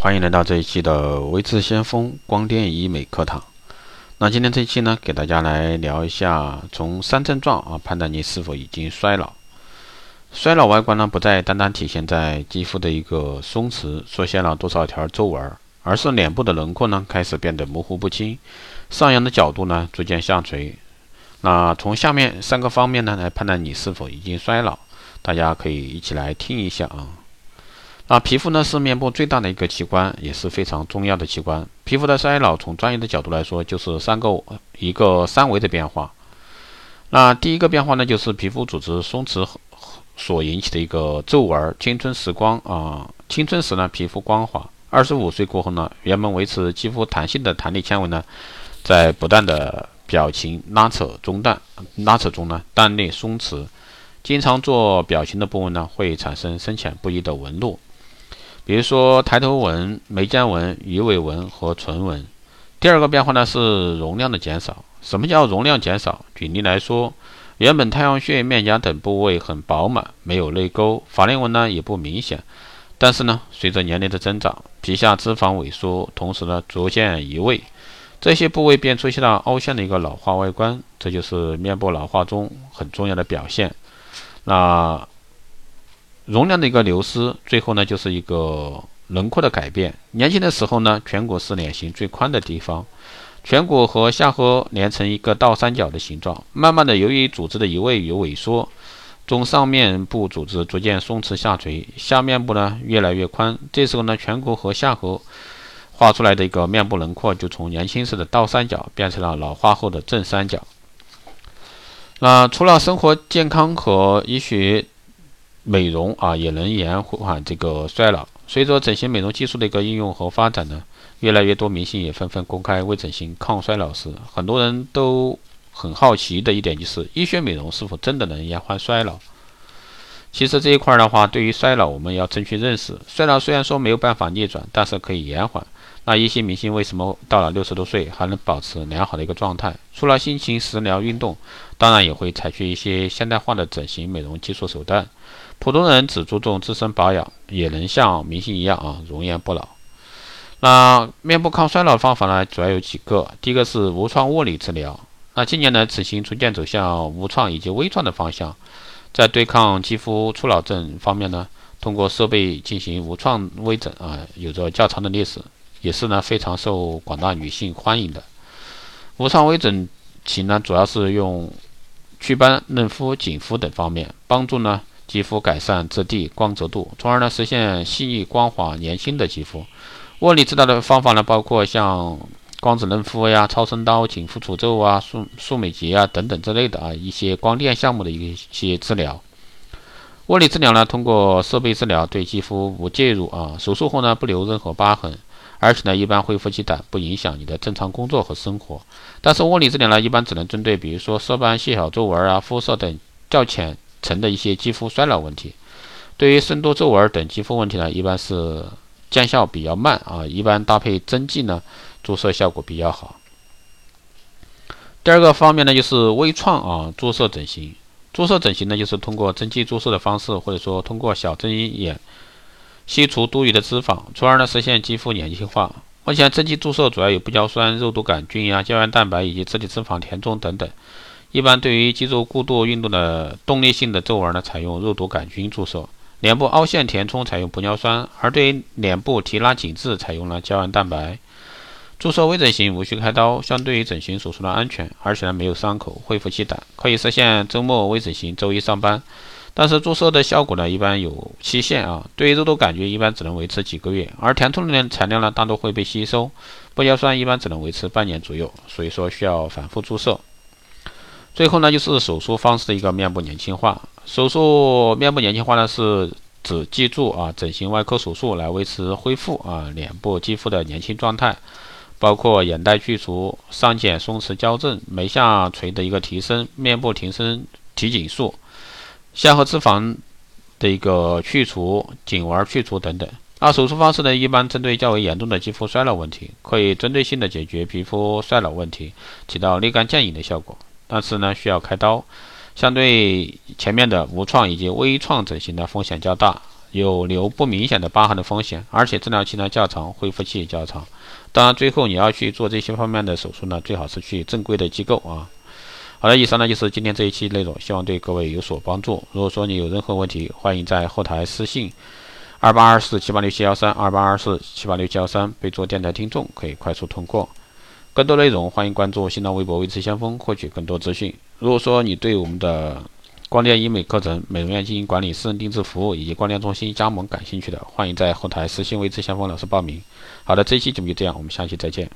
欢迎来到这一期的微智先锋光电医美课堂。那今天这一期呢，给大家来聊一下从三症状啊判断你是否已经衰老。衰老外观呢，不再单单体现在肌肤的一个松弛，出现了多少条皱纹，而是脸部的轮廓呢开始变得模糊不清，上扬的角度呢逐渐下垂。那从下面三个方面呢来判断你是否已经衰老，大家可以一起来听一下啊。啊皮肤呢是面部最大的一个器官，也是非常重要的器官。皮肤的衰老，从专业的角度来说，就是三个一个三维的变化。那第一个变化呢，就是皮肤组织松弛所引起的一个皱纹。青春时光啊，青春时呢皮肤光滑，二十五岁过后呢，原本维持肌肤弹性的弹力纤维呢，在不断的表情拉扯中断拉扯中呢断裂松弛，经常做表情的部位呢会产生深浅不一的纹路。比如说抬头纹、眉间纹、鱼尾纹和唇纹。第二个变化呢是容量的减少。什么叫容量减少？举例来说，原本太阳穴、面颊等部位很饱满，没有泪沟，法令纹呢也不明显。但是呢，随着年龄的增长，皮下脂肪萎缩，同时呢逐渐移位，这些部位便出现了凹陷的一个老化外观。这就是面部老化中很重要的表现。那。容量的一个流失，最后呢就是一个轮廓的改变。年轻的时候呢，颧骨是脸型最宽的地方，颧骨和下颌连成一个倒三角的形状。慢慢的，由于组织的移位与萎缩，中上面部组织逐渐松弛下垂，下面部呢越来越宽。这时候呢，颧骨和下颌画出来的一个面部轮廓，就从年轻时的倒三角变成了老化后的正三角。那除了生活健康和医学。美容啊，也能延缓这个衰老。随着整形美容技术的一个应用和发展呢，越来越多明星也纷纷公开微整形抗衰老时，很多人都很好奇的一点就是，医学美容是否真的能延缓衰老？其实这一块的话，对于衰老我们要正确认识。衰老虽然说没有办法逆转，但是可以延缓。那一些明星为什么到了六十多岁还能保持良好的一个状态？除了心情食疗运动，当然也会采取一些现代化的整形美容技术手段。普通人只注重自身保养，也能像明星一样啊，容颜不老。那面部抗衰老的方法呢，主要有几个。第一个是无创物理治疗。那近年呢，此行逐渐走向无创以及微创的方向。在对抗肌肤初老症方面呢，通过设备进行无创微整啊，有着较长的历史，也是呢非常受广大女性欢迎的。无创微整其呢，主要是用祛斑、嫩肤、紧肤等方面，帮助呢。肌肤改善质地、光泽度，从而呢实现细腻、光滑、年轻的肌肤。物理治疗的方法呢，包括像光子嫩肤呀、超声刀、紧肤除皱啊、速速美洁啊等等之类的啊一些光电项目的一些治疗。物理治疗呢，通过设备治疗，对肌肤无介入啊，手术后呢不留任何疤痕，而且呢一般恢复期短，不影响你的正常工作和生活。但是物理治疗呢，一般只能针对比如说色斑、细小皱纹啊、肤色等较浅。层的一些肌肤衰老问题，对于深度皱纹等肌肤问题呢，一般是见效比较慢啊，一般搭配针剂呢，注射效果比较好。第二个方面呢，就是微创啊，注射整形。注射整形呢，就是通过针剂注射的方式，或者说通过小针眼吸除多余的脂肪，从而呢实现肌肤年轻化。目前针剂注射主要有不胶酸、肉毒杆菌呀、胶原蛋白以及自体脂肪填充等等。一般对于肌肉过度运动的动力性的皱纹呢，采用肉毒杆菌注射；脸部凹陷填充采用玻尿酸，而对于脸部提拉紧致采用了胶原蛋白。注射微整形无需开刀，相对于整形手术的安全，而且呢没有伤口，恢复期短，可以实现周末微整形，周一上班。但是注射的效果呢一般有期限啊，对于肉毒杆菌一般只能维持几个月，而填充的材料呢大多会被吸收，玻尿酸一般只能维持半年左右，所以说需要反复注射。最后呢，就是手术方式的一个面部年轻化。手术面部年轻化呢，是指记住啊，整形外科手术来维持恢复啊脸部肌肤的年轻状态，包括眼袋去除、上睑松弛矫正、眉下垂的一个提升、面部提升提紧术、下颌脂肪的一个去除、颈纹去除等等。那手术方式呢，一般针对较为严重的肌肤衰老问题，可以针对性的解决皮肤衰老问题，起到立竿见影的效果。但是呢，需要开刀，相对前面的无创以及微创整形的风险较大，有留不明显的疤痕的风险，而且治疗期呢较长，恢复期也较长。当然，最后你要去做这些方面的手术呢，最好是去正规的机构啊。好了，以上呢就是今天这一期内容，希望对各位有所帮助。如果说你有任何问题，欢迎在后台私信二八二四七八六七幺三二八二四七八六七幺三，备注电台听众，可以快速通过。更多内容，欢迎关注新浪微博“微知先锋”，获取更多资讯。如果说你对我们的光电医美课程、美容院经营管理、私人定制服务以及光电中心加盟感兴趣的，欢迎在后台私信“微知先锋”老师报名。好的，这期节目就这样，我们下期再见。